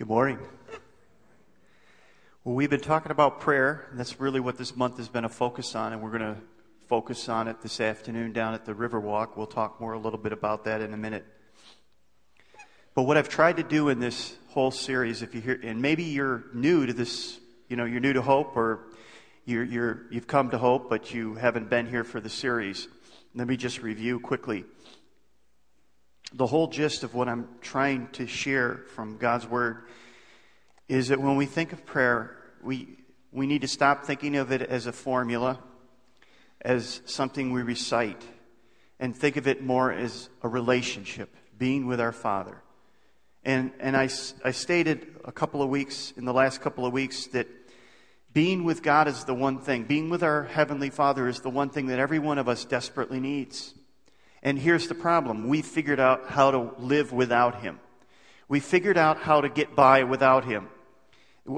Good morning. Well, we've been talking about prayer, and that's really what this month has been a focus on, and we're going to focus on it this afternoon down at the Riverwalk. We'll talk more a little bit about that in a minute. But what I've tried to do in this whole series, if you hear, and maybe you're new to this, you know, you're new to Hope, or you're, you're, you've come to Hope, but you haven't been here for the series. Let me just review quickly the whole gist of what I'm trying to share from God's Word is that when we think of prayer, we, we need to stop thinking of it as a formula, as something we recite, and think of it more as a relationship, being with our Father. And, and I, I stated a couple of weeks, in the last couple of weeks, that being with God is the one thing. Being with our Heavenly Father is the one thing that every one of us desperately needs. And here's the problem we figured out how to live without him. We figured out how to get by without him.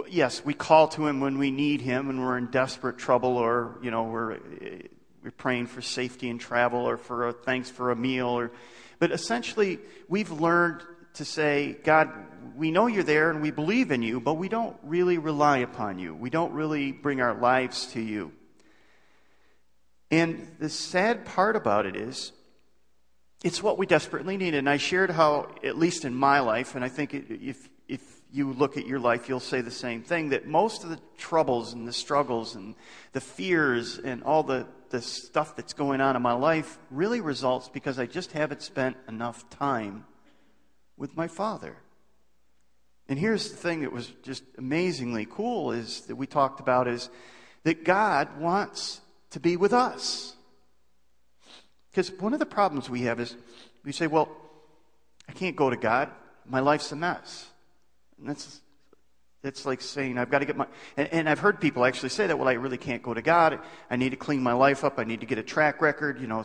Yes, we call to him when we need him and we're in desperate trouble or, you know, we're, eh, we're praying for safety in travel or for a, thanks for a meal. Or, but essentially, we've learned to say, God, we know you're there and we believe in you, but we don't really rely upon you. We don't really bring our lives to you. And the sad part about it is, it's what we desperately need. And I shared how, at least in my life, and I think if, if you look at your life, you'll say the same thing that most of the troubles and the struggles and the fears and all the, the stuff that's going on in my life really results because I just haven't spent enough time with my father. And here's the thing that was just amazingly cool is that we talked about is that God wants to be with us. Because one of the problems we have is we say, well, I can't go to God. My life's a mess. And that's, that's like saying, I've got to get my. And, and, I've heard people actually say that, well, I really can't go to God. I need to clean my life up. I need to get a track record, you know,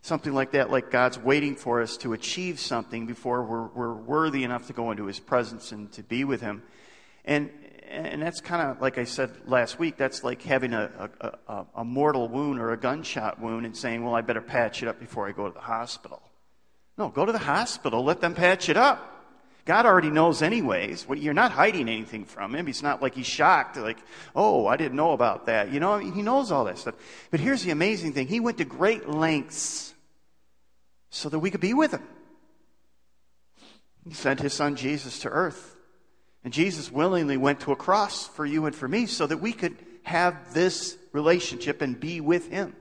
something like that, like God's waiting for us to achieve something before we're, we're worthy enough to go into His presence and to be with Him. And, and that's kind of like I said last week. That's like having a, a, a, mortal wound or a gunshot wound and saying, "Well, I better patch it up before I go to the hospital." No, go to the hospital. Let them patch it up. God already knows, anyways. You're not hiding anything from Him. He's not like He's shocked, like, "Oh, I didn't know about that." You know, He knows all that stuff. But here's the amazing thing: He went to great lengths so that we could be with Him. He sent His Son Jesus to earth and Jesus willingly went to a cross for you and for me so that we could have this relationship and be with Him.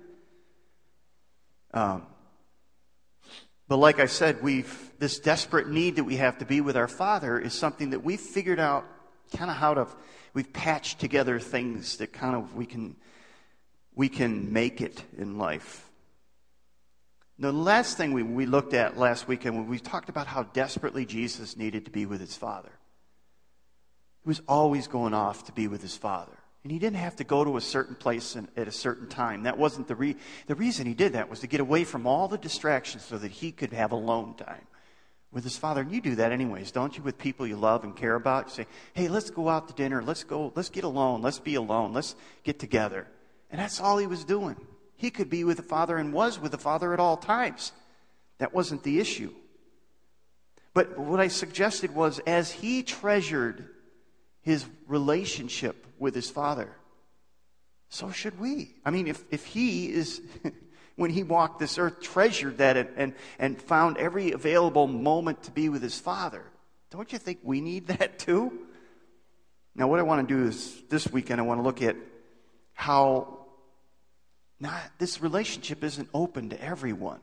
Um, but like I said, we've this desperate need that we have to be with our Father is something that we've figured out kind of how to we've patched together things that kind of we can we can make it in life. The last thing we, we looked at last weekend, we talked about how desperately Jesus needed to be with his Father. He was always going off to be with his father. And he didn't have to go to a certain place at a certain time. That wasn't the re- the reason he did that was to get away from all the distractions so that he could have alone time with his father. And you do that anyways, don't you? With people you love and care about. You say, "Hey, let's go out to dinner. Let's go. Let's get alone. Let's be alone. Let's get together." And that's all he was doing. He could be with the father and was with the father at all times. That wasn't the issue. But what I suggested was as he treasured his relationship with his father. So should we. I mean, if, if he is, when he walked this earth, treasured that and, and, and found every available moment to be with his father, don't you think we need that too? Now, what I want to do is this weekend, I want to look at how not, this relationship isn't open to everyone.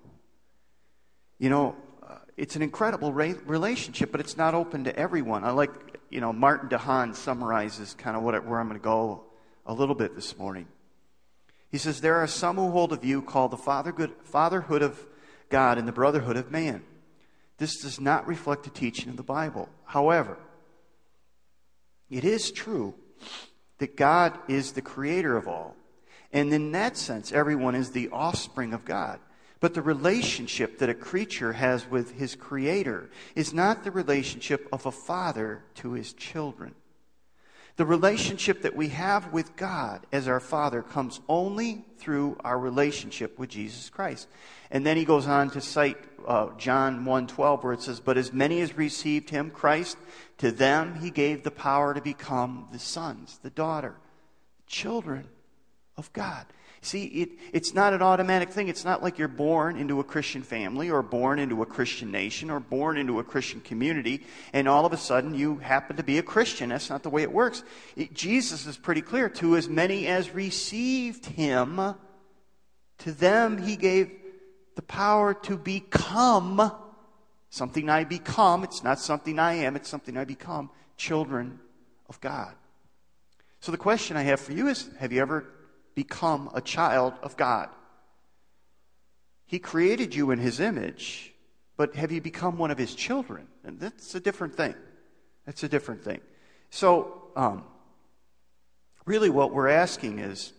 You know, uh, it's an incredible re- relationship, but it's not open to everyone. I like you know, Martin DeHaan summarizes kind of what, where I'm going to go a little bit this morning. He says, There are some who hold a view called the fatherhood of God and the brotherhood of man. This does not reflect the teaching of the Bible. However, it is true that God is the creator of all. And in that sense, everyone is the offspring of God. But the relationship that a creature has with his creator is not the relationship of a father to his children. The relationship that we have with God as our Father comes only through our relationship with Jesus Christ. And then he goes on to cite uh, John 1:12 where it says, "But as many as received him, Christ, to them he gave the power to become the sons, the daughter, children of God." See, it, it's not an automatic thing. It's not like you're born into a Christian family or born into a Christian nation or born into a Christian community and all of a sudden you happen to be a Christian. That's not the way it works. It, Jesus is pretty clear. To as many as received him, to them he gave the power to become something I become. It's not something I am, it's something I become. Children of God. So the question I have for you is have you ever become a child of God. He created you in His image, but have you become one of His children? And that's a different thing. That's a different thing. So, um, really, what we're asking is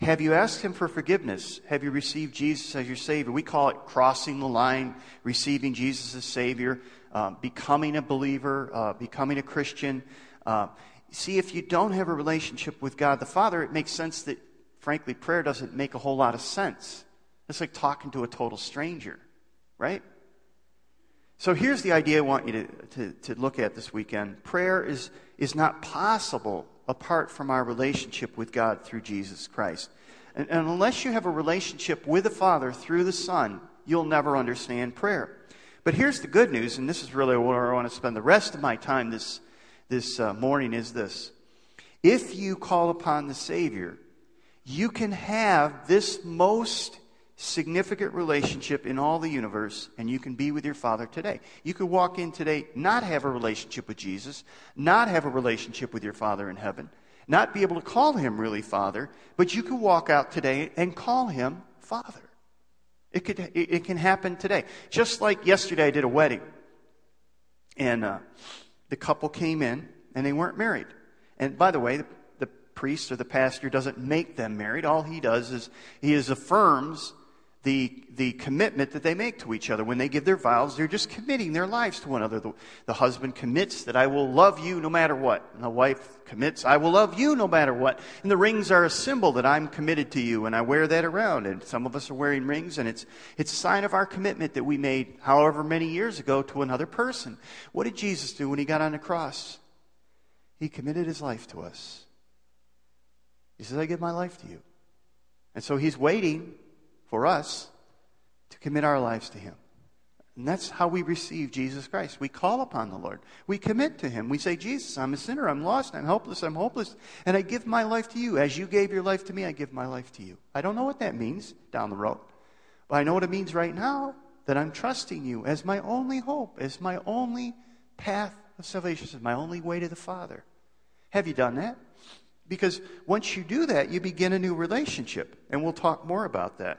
have you asked Him for forgiveness? Have you received Jesus as your Savior? We call it crossing the line, receiving Jesus as Savior, uh, becoming a believer, uh, becoming a Christian. Uh, see, if you don't have a relationship with God the Father, it makes sense that, frankly, prayer doesn't make a whole lot of sense. It's like talking to a total stranger, right? So here's the idea I want you to, to, to look at this weekend. Prayer is, is not possible apart from our relationship with God through Jesus Christ. And, and unless you have a relationship with the Father through the Son, you'll never understand prayer. But here's the good news, and this is really where I want to spend the rest of my time this, this uh, morning is this. If you call upon the Savior, you can have this most significant relationship in all the universe, and you can be with your Father today. You could walk in today, not have a relationship with Jesus, not have a relationship with your Father in heaven, not be able to call him really Father, but you could walk out today and call him Father. It, could, it, it can happen today. Just like yesterday, I did a wedding. And uh, the couple came in and they weren't married. And by the way, the, the priest or the pastor doesn't make them married. All he does is he is affirms the, the commitment that they make to each other. When they give their vows, they're just committing their lives to one another. The, the, husband commits that I will love you no matter what. And the wife commits, I will love you no matter what. And the rings are a symbol that I'm committed to you, and I wear that around. And some of us are wearing rings, and it's, it's a sign of our commitment that we made however many years ago to another person. What did Jesus do when he got on the cross? He committed his life to us. He says, I give my life to you. And so he's waiting for us to commit our lives to Him. And that's how we receive Jesus Christ. We call upon the Lord. We commit to Him. We say, Jesus, I'm a sinner. I'm lost. I'm helpless. I'm hopeless. And I give my life to you. As you gave your life to me, I give my life to you. I don't know what that means down the road. But I know what it means right now that I'm trusting you as my only hope, as my only path of salvation, as my only way to the Father. Have you done that? Because once you do that, you begin a new relationship. And we'll talk more about that.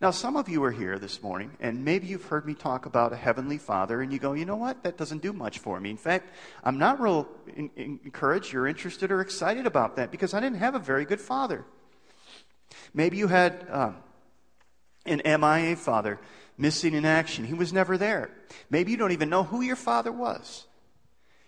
Now, some of you are here this morning, and maybe you've heard me talk about a heavenly father, and you go, you know what? That doesn't do much for me. In fact, I'm not real in- encouraged or interested or excited about that because I didn't have a very good father. Maybe you had um, an MIA father missing in action. He was never there. Maybe you don't even know who your father was.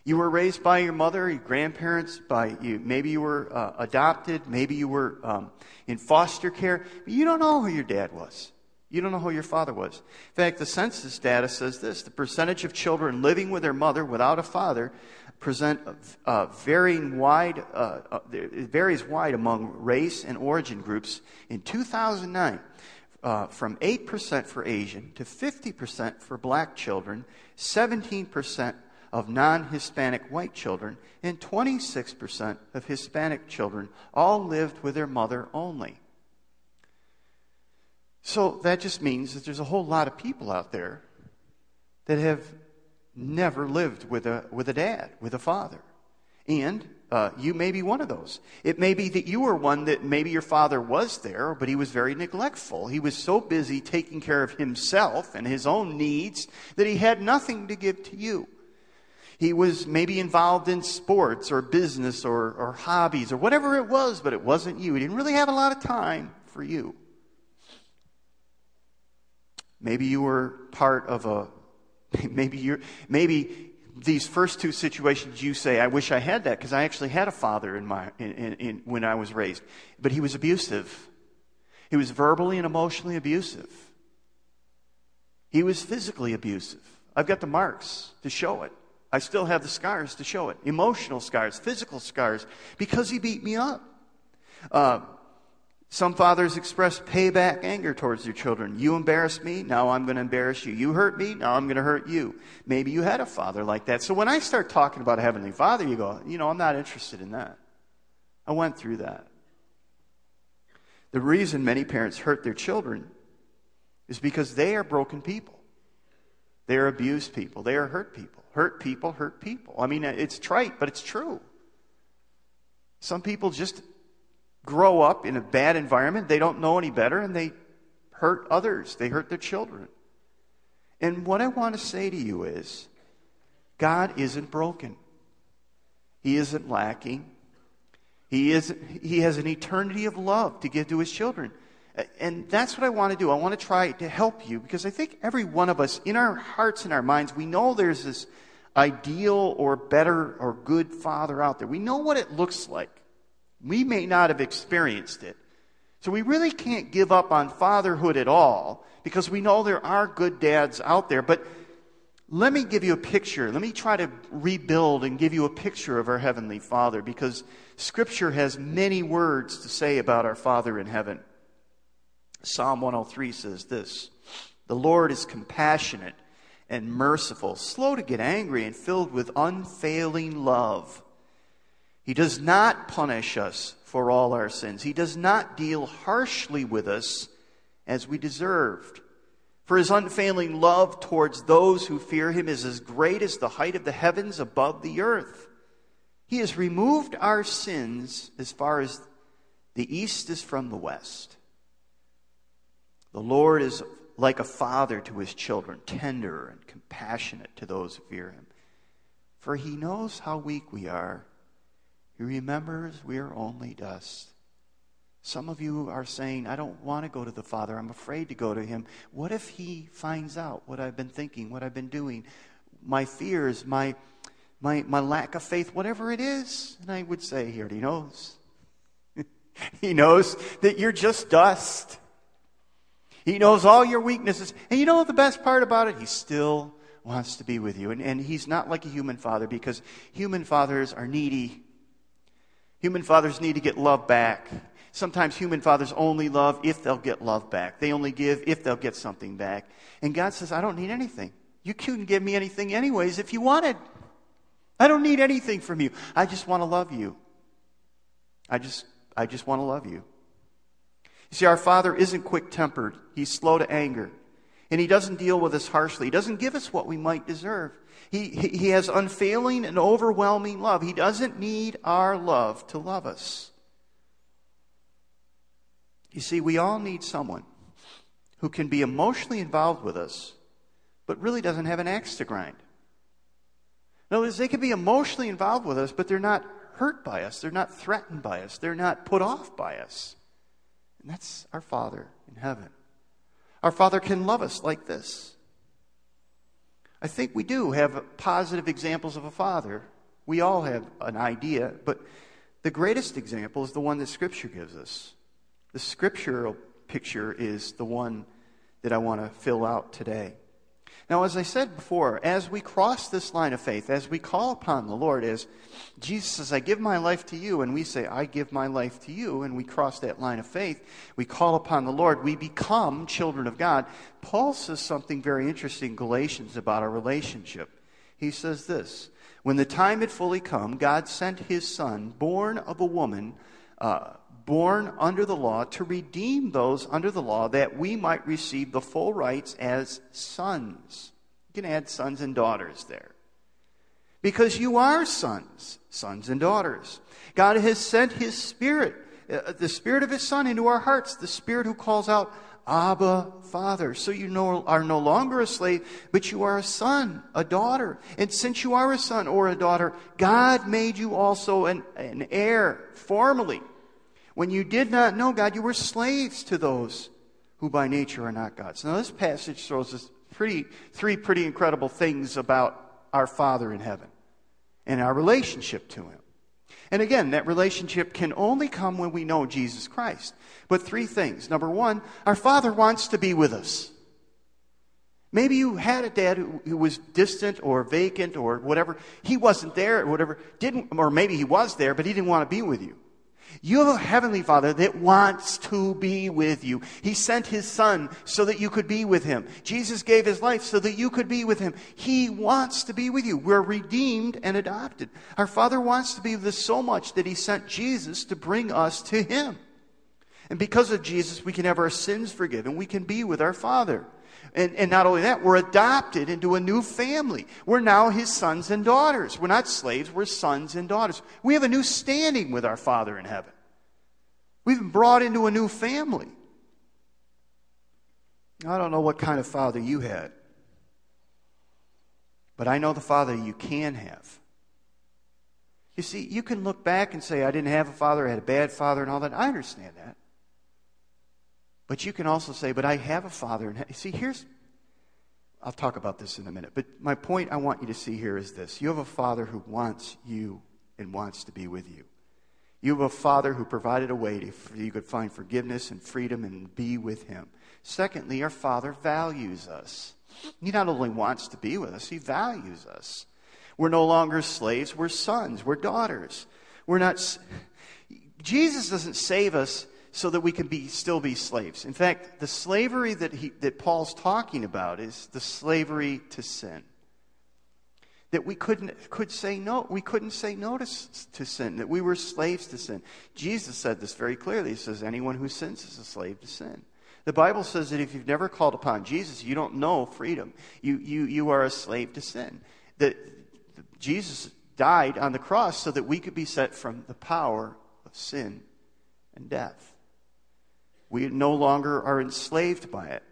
You were raised by your mother, your grandparents, by you. Maybe you were uh, adopted. Maybe you were um, in foster care. But you don't know who your dad was. You don't know who your father was. In fact, the census data says this: the percentage of children living with their mother without a father present uh, varying wide. Uh, uh varies wide among race and origin groups. In 2009. Uh, from 8% for Asian to 50% for black children, 17% of non Hispanic white children and 26% of Hispanic children all lived with their mother only. So that just means that there's a whole lot of people out there that have never lived with a, with a dad, with a father. And uh, you may be one of those. It may be that you were one that maybe your father was there, but he was very neglectful. He was so busy taking care of himself and his own needs that he had nothing to give to you. He was maybe involved in sports or business or, or hobbies or whatever it was, but it wasn't you. He didn't really have a lot of time for you. Maybe you were part of a, maybe you're, maybe these first two situations, you say, I wish I had that because I actually had a father in my, in, in, in, when I was raised. But he was abusive. He was verbally and emotionally abusive. He was physically abusive. I've got the marks to show it. I still have the scars to show it emotional scars, physical scars, because he beat me up. Uh, some fathers express payback anger towards their children. You embarrassed me, now I'm going to embarrass you. You hurt me, now I'm going to hurt you. Maybe you had a father like that. So when I start talking about a Heavenly Father, you go, you know, I'm not interested in that. I went through that. The reason many parents hurt their children is because they are broken people. They are abused people. They are hurt people. Hurt people hurt people. I mean, it's trite, but it's true. Some people just grow up in a bad environment. They don't know any better, and they hurt others. They hurt their children. And what I want to say to you is God isn't broken, He isn't lacking. He, is, he has an eternity of love to give to his children. And that's what I want to do. I want to try to help you because I think every one of us, in our hearts and our minds, we know there's this ideal or better or good father out there. We know what it looks like. We may not have experienced it. So we really can't give up on fatherhood at all because we know there are good dads out there. But let me give you a picture. Let me try to rebuild and give you a picture of our Heavenly Father because Scripture has many words to say about our Father in heaven. Psalm 103 says this The Lord is compassionate and merciful, slow to get angry, and filled with unfailing love. He does not punish us for all our sins. He does not deal harshly with us as we deserved. For his unfailing love towards those who fear him is as great as the height of the heavens above the earth. He has removed our sins as far as the east is from the west. The Lord is like a father to his children, tender and compassionate to those who fear him. For he knows how weak we are. He remembers we are only dust. Some of you are saying, I don't want to go to the Father. I'm afraid to go to him. What if he finds out what I've been thinking, what I've been doing, my fears, my, my, my lack of faith, whatever it is? And I would say, He already knows. he knows that you're just dust. He knows all your weaknesses. And you know the best part about it? He still wants to be with you. And, and he's not like a human father because human fathers are needy. Human fathers need to get love back. Sometimes human fathers only love if they'll get love back. They only give if they'll get something back. And God says, I don't need anything. You couldn't give me anything anyways if you wanted. I don't need anything from you. I just want to love you. I just, I just want to love you. You see, our Father isn't quick tempered, He's slow to anger. And He doesn't deal with us harshly. He doesn't give us what we might deserve. He, he, he has unfailing and overwhelming love. He doesn't need our love to love us. You see, we all need someone who can be emotionally involved with us, but really doesn't have an axe to grind. In other words, they can be emotionally involved with us, but they're not hurt by us. They're not threatened by us. They're not put off by us. And that's our Father in heaven. Our Father can love us like this. I think we do have positive examples of a Father. We all have an idea, but the greatest example is the one that Scripture gives us. The scriptural picture is the one that I want to fill out today. Now, as I said before, as we cross this line of faith, as we call upon the Lord, as Jesus says, I give my life to you, and we say, I give my life to you, and we cross that line of faith, we call upon the Lord, we become children of God. Paul says something very interesting in Galatians about our relationship. He says this When the time had fully come, God sent his Son, born of a woman, uh, born under the law to redeem those under the law that we might receive the full rights as sons. You can add sons and daughters there. Because you are sons, sons and daughters. God has sent His Spirit, uh, the Spirit of His Son, into our hearts, the Spirit who calls out, Abba, Father. So you no, are no longer a slave, but you are a son, a daughter. And since you are a son or a daughter, God made you also an, an heir formally when you did not know God, you were slaves to those who by nature are not God's. Now, this passage throws us pretty, three pretty incredible things about our Father in heaven and our relationship to Him. And again, that relationship can only come when we know Jesus Christ. But three things. Number one, our Father wants to be with us. Maybe you had a dad who, who, was distant or vacant or whatever. He wasn't there or whatever. Didn't, or maybe he was there, but he didn't want to be with you. You have a heavenly Father that wants to be with you. He sent His Son so that you could be with Him. Jesus gave His life so that you could be with Him. He wants to be with you. We're redeemed and adopted. Our Father wants to be with us so much that He sent Jesus to bring us to Him. And because of Jesus, we can have our sins forgiven. We can be with our Father. And, and not only that, we're adopted into a new family. We're now his sons and daughters. We're not slaves, we're sons and daughters. We have a new standing with our Father in heaven. We've been brought into a new family. I don't know what kind of father you had, but I know the father you can have. You see, you can look back and say, I didn't have a father, I had a bad father, and all that. I understand that. But you can also say, but I have a father. And see, here's, I'll talk about this in a minute. But my point I want you to see here is this you have a father who wants you and wants to be with you. You have a father who provided a way to, you could find forgiveness and freedom and be with him. Secondly, our father values us. He not only wants to be with us, he values us. We're no longer slaves, we're sons, we're daughters. We're not. Jesus doesn't save us so that we can be, still be slaves. In fact, the slavery that, he, that Paul's talking about is the slavery to sin. That we couldn't, could say no, we couldn't say no to, to sin, that we were slaves to sin. Jesus said this very clearly. He says, Anyone who sins is a slave to sin. The Bible says that if you've never called upon Jesus, you don't know freedom. You, you, you are a slave to sin. That Jesus died on the cross so that we could be set from the power of sin and death. We no longer are enslaved by it.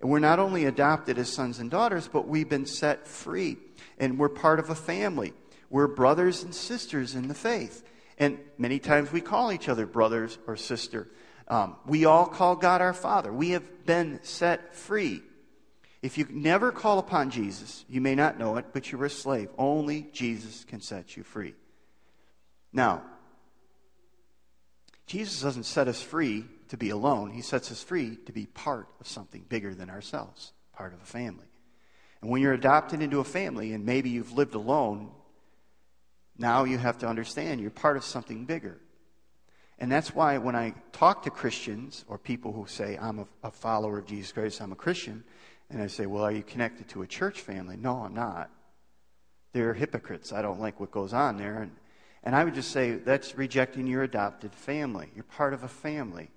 And we're not only adopted as sons and daughters, but we've been set free. And we're part of a family. We're brothers and sisters in the faith. And many times we call each other brothers or sister. Um, we all call God our Father. We have been set free. If you never call upon Jesus, you may not know it, but you're a slave. Only Jesus can set you free. Now, Jesus doesn't set us free to be alone. He sets us free to be part of something bigger than ourselves, part of a family. And when you're adopted into a family and maybe you've lived alone, now you have to understand you're part of something bigger. And that's why when I talk to Christians or people who say, I'm a, a, follower of Jesus Christ, I'm a Christian, and I say, Well, are you connected to a church family? No, I'm not. They're hypocrites. I don't like what goes on there. And, and I would just say, That's rejecting your adopted family. You're part of a family.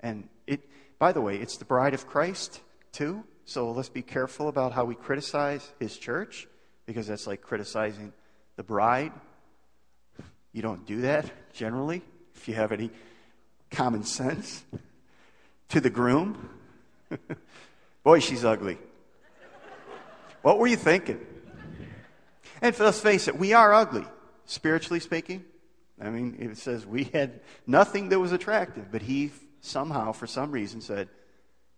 And it, by the way, it's the bride of Christ too. So let's be careful about how we criticize his church because that's like criticizing the bride. You don't do that generally if you have any common sense. To the groom. Boy, she's ugly. What were you thinking? And let's face it, we are ugly, spiritually speaking. I mean, it says we had nothing that was attractive, but he somehow, for some reason, said,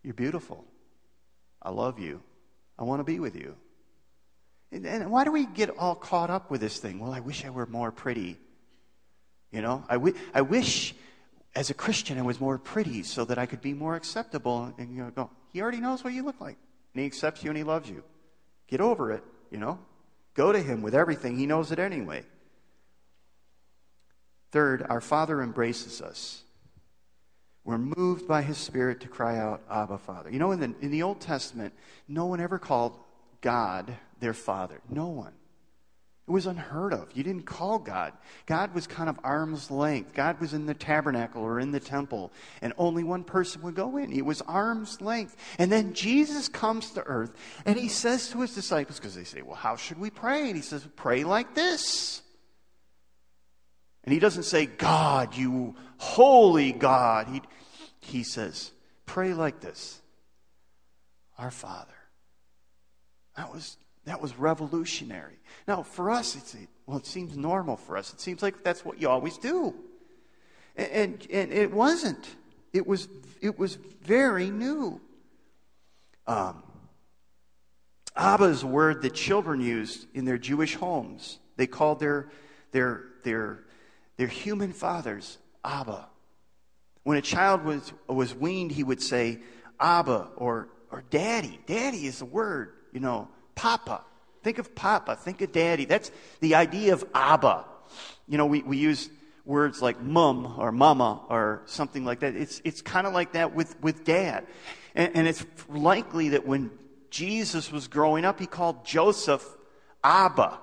You're beautiful. I love you. I want to be with you. And, and why do we get all caught up with this thing? Well, I wish I were more pretty. You know, I, w- I wish as a Christian I was more pretty so that I could be more acceptable. And you know, go, He already knows what you look like. And He accepts you and He loves you. Get over it, you know. Go to Him with everything. He knows it anyway. Third, our Father embraces us. We're moved by his spirit to cry out, Abba, Father. You know, in the, in the Old Testament, no one ever called God their father. No one. It was unheard of. You didn't call God. God was kind of arm's length. God was in the tabernacle or in the temple, and only one person would go in. It was arm's length. And then Jesus comes to earth, and he says to his disciples, because they say, Well, how should we pray? And he says, Pray like this. And he doesn't say, God, you holy God. He, he says, pray like this Our Father. That was, that was revolutionary. Now, for us, it's, well, it seems normal for us. It seems like that's what you always do. And, and, and it wasn't. It was, it was very new. Um, Abba is a word that children used in their Jewish homes. They called their, their, their, their human fathers Abba. When a child was, was weaned, he would say Abba or, or Daddy. Daddy is a word, you know, Papa. Think of Papa. Think of Daddy. That's the idea of Abba. You know, we, we use words like mum or mama or something like that. It's, it's kind of like that with, with dad. And, and it's likely that when Jesus was growing up, he called Joseph Abba.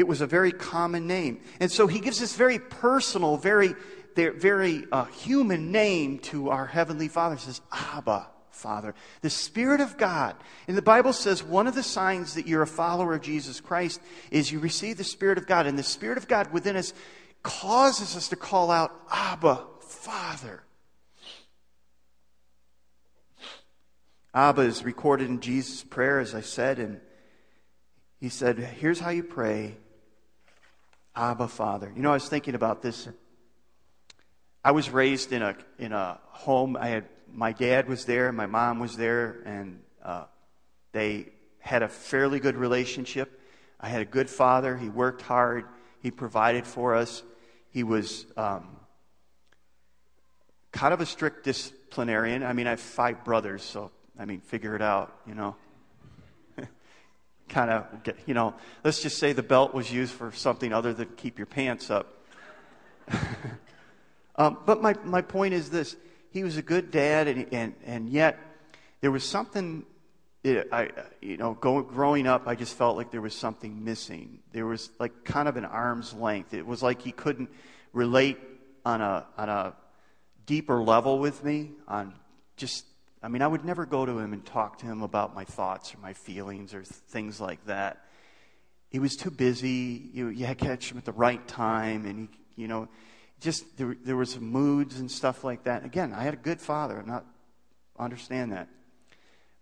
It was a very common name. And so he gives this very personal, very, very uh, human name to our Heavenly Father. He says, Abba, Father. The Spirit of God. And the Bible says one of the signs that you're a follower of Jesus Christ is you receive the Spirit of God. And the Spirit of God within us causes us to call out, Abba, Father. Abba is recorded in Jesus' prayer, as I said, and he said, Here's how you pray, Abba, Father. You know, I was thinking about this. I was raised in a, in a home. I had, my dad was there, my mom was there, and uh, they had a fairly good relationship. I had a good father. He worked hard, he provided for us. He was um, kind of a strict disciplinarian. I mean, I have five brothers, so I mean, figure it out, you know. Kind of, get, you know, let's just say the belt was used for something other than keep your pants up. um, but my, my point is this he was a good dad, and, and, and yet there was something, it, I, you know, go, growing up, I just felt like there was something missing. There was like kind of an arm's length. It was like he couldn't relate on a, on a deeper level with me, on just I mean, I would never go to him and talk to him about my thoughts or my feelings or things like that. He was too busy. You, you had to catch him at the right time, and he, you know, just there, there some moods and stuff like that. Again, I had a good father. I'm not understand that,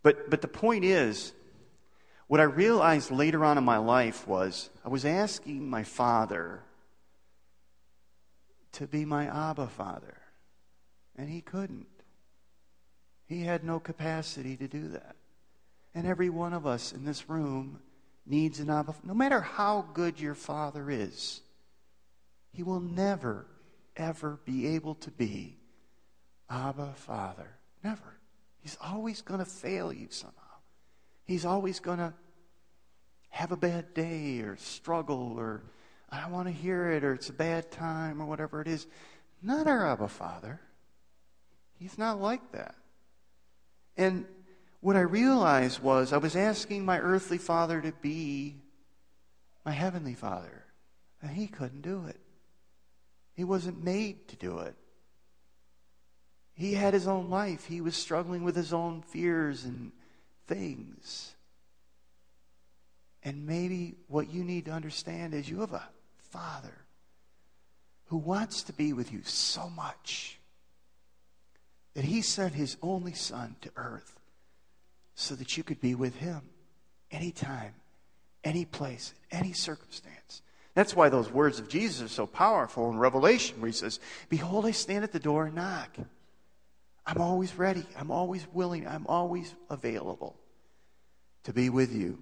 but but the point is, what I realized later on in my life was I was asking my father to be my Abba father, and he couldn't. He had no capacity to do that. And every one of us in this room needs an Abba. No matter how good your father is, he will never, ever be able to be Abba Father. Never. He's always going to fail you somehow. He's always going to have a bad day or struggle or I don't want to hear it or it's a bad time or whatever it is. Not our Abba Father. He's not like that. And what I realized was I was asking my earthly father to be my heavenly father, and he couldn't do it. He wasn't made to do it. He had his own life, he was struggling with his own fears and things. And maybe what you need to understand is you have a father who wants to be with you so much that he sent his only son to earth so that you could be with him anytime, any place, any circumstance. That's why those words of Jesus are so powerful in Revelation, where he says, Behold, I stand at the door and knock. I'm always ready. I'm always willing. I'm always available to be with you.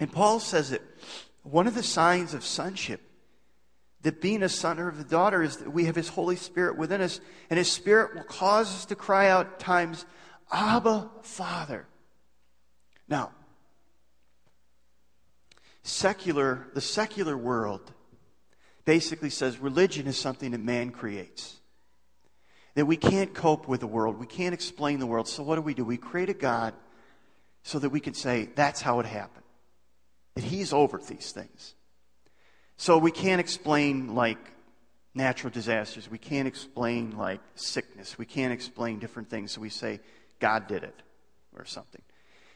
And Paul says that one of the signs of sonship that being a son or a daughter is that we have His Holy Spirit within us, and His Spirit will cause us to cry out times, Abba, Father. Now, secular, the secular world basically says religion is something that man creates. That we can't cope with the world, we can't explain the world. So what do we do? We create a God so that we can say, that's how it happened. That He's over these things. So we can't explain like natural disasters. We can't explain like sickness. We can't explain different things. So we say, God did it or something.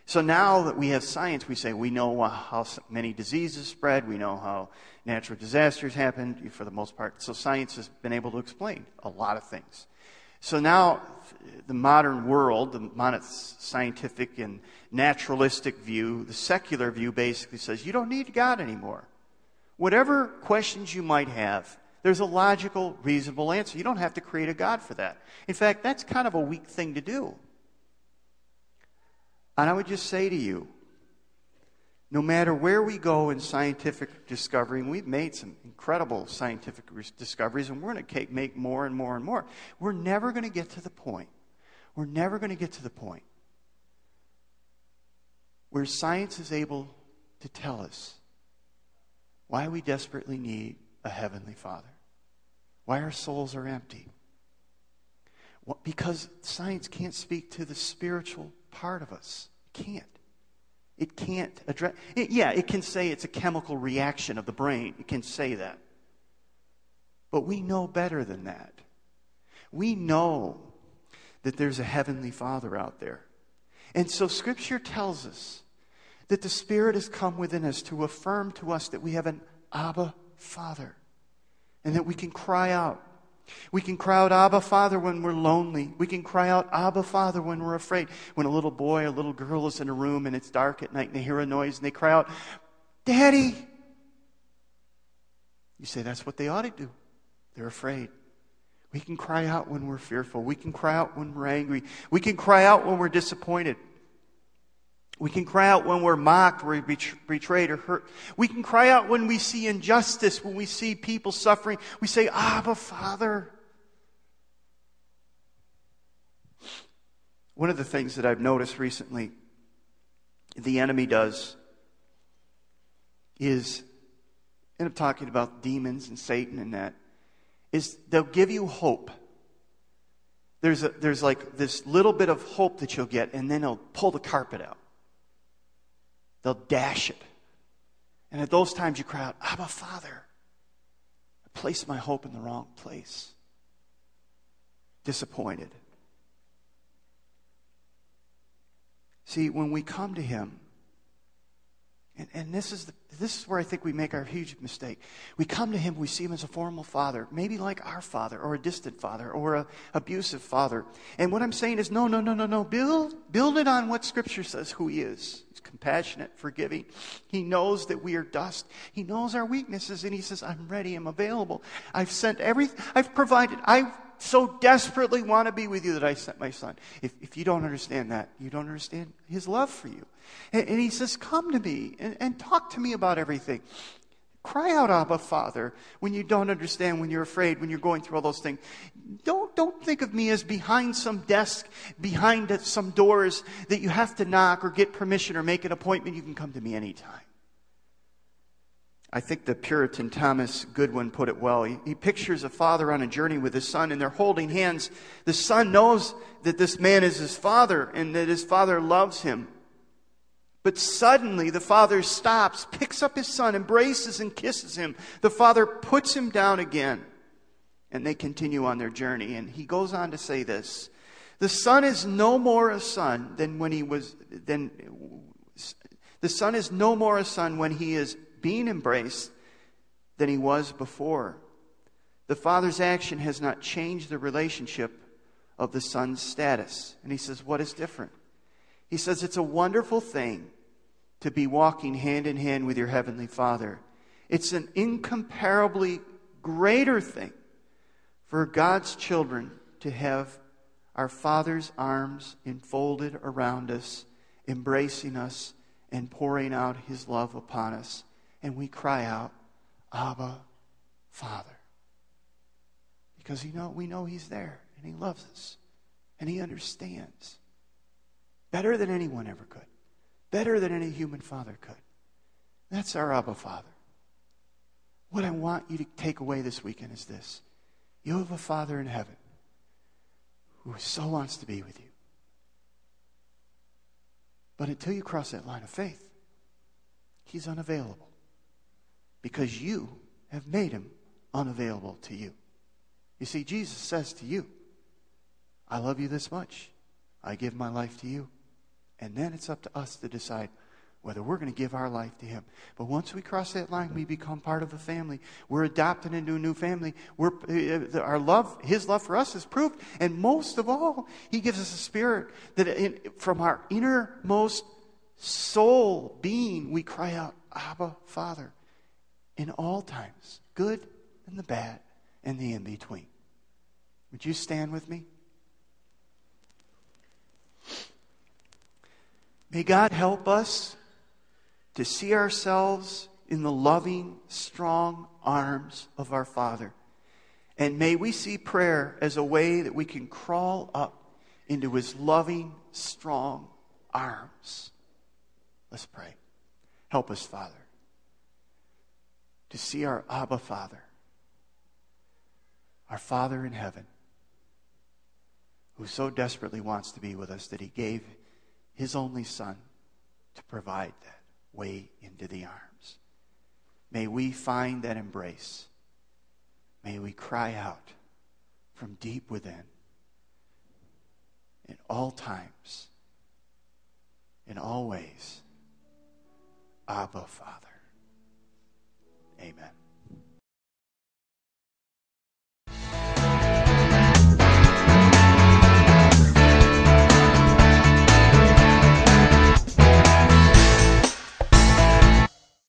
So now that we have science, we say we know how many diseases spread. We know how natural disasters happen for the most part. So science has been able to explain a lot of things. So now the modern world, the modern scientific and naturalistic view, the secular view basically says you don't need God anymore. Whatever questions you might have, there's a logical, reasonable answer. You don't have to create a God for that. In fact, that's kind of a weak thing to do. And I would just say to you, no matter where we go in scientific discovery, we've made some incredible scientific discoveries, and we're going to make more and more and more, we're never going to get to the point. We're never going to get to the point where science is able to tell us why we desperately need a heavenly Father, why our souls are empty. Because science can't speak to the spiritual part of us. It can't. It can't address. It, yeah, it can say it's a chemical reaction of the brain. It can say that. But we know better than that. We know that there's a heavenly Father out there. And so Scripture tells us that the Spirit has come within us to affirm to us that we have an Abba Father and that we can cry out we can cry out, Abba, Father, when we're lonely. We can cry out, Abba, Father, when we're afraid. When a little boy or little girl is in a room and it's dark at night and they hear a noise and they cry out, Daddy. You say that's what they ought to do. They're afraid. We can cry out when we're fearful. We can cry out when we're angry. We can cry out when we're disappointed. We can cry out when we're mocked, we're betrayed, or hurt. We can cry out when we see injustice, when we see people suffering. We say, Abba, Father. One of the things that I've noticed recently the enemy does is, and I'm talking about demons and Satan and that, is they'll give you hope. There's, a, there's like this little bit of hope that you'll get, and then they'll pull the carpet out. They'll dash it. And at those times you cry out, Abba, Father. I placed my hope in the wrong place. Disappointed. See, when we come to Him, and, and this, is the, this is where I think we make our huge mistake. We come to Him, we see Him as a formal father, maybe like our father, or a distant father, or an abusive father. And what I'm saying is, no, no, no, no, no. Build, build it on what Scripture says who He is. He's compassionate, forgiving. He knows that we are dust. He knows our weaknesses, and He says, I'm ready, I'm available. I've sent everything, I've provided, I've so desperately want to be with you that I sent my son. If, if you don't understand that, you don't understand his love for you. And, and he says, Come to me and, and talk to me about everything. Cry out, Abba, Father, when you don't understand, when you're afraid, when you're going through all those things. Don't, don't think of me as behind some desk, behind some doors that you have to knock or get permission or make an appointment. You can come to me anytime. I think the Puritan Thomas Goodwin put it well. He, he, pictures a father on a journey with his son, and they're holding hands. The son knows that this man is his father and that his father loves him. But suddenly the father stops, picks up his son, embraces and kisses him. The father puts him down again, and they continue on their journey. And he goes on to say this The son is no more a son than when he was, than, the son is no more a son when he is being embraced than he was before. The father's action has not changed the relationship of the son's status. And he says, What is different? He says, It's a wonderful thing to be walking hand in hand with your heavenly Father. It's an incomparably greater thing for God's children to have our Father's arms enfolded around us, embracing us, and pouring out His love upon us and we cry out, Abba, Father. Because you know, we know He's there and He loves us and He understands better than anyone ever could, better than any human father could. That's our Abba Father. What I want you to take away this weekend is this you have a Father in heaven who so wants to be with you. But until you cross that line of faith, He's unavailable because you have made him unavailable to you. You see, Jesus says to you, I love you this much. I give my life to you. And then it's up to us to decide whether we're going to give our life to him. But once we cross that line, we become part of a family. We're adopted into a new family. We're, uh, our love, his love for us is proved. And most of all, he gives us a spirit that in, from our innermost soul being, we cry out, Abba, Father in all times, good and the bad and the in between. Would you stand with me? May God help us to see ourselves in the loving, strong arms of our Father. And may we see prayer as a way that we can crawl up into his loving, strong arms. Let's pray. Help us, Father, to see our Abba Father, our Father in heaven, who so desperately wants to be with us that he gave his only Son to provide that way into the arms. May we find that embrace. May we cry out from deep within in all times, in all ways, Abba, Father.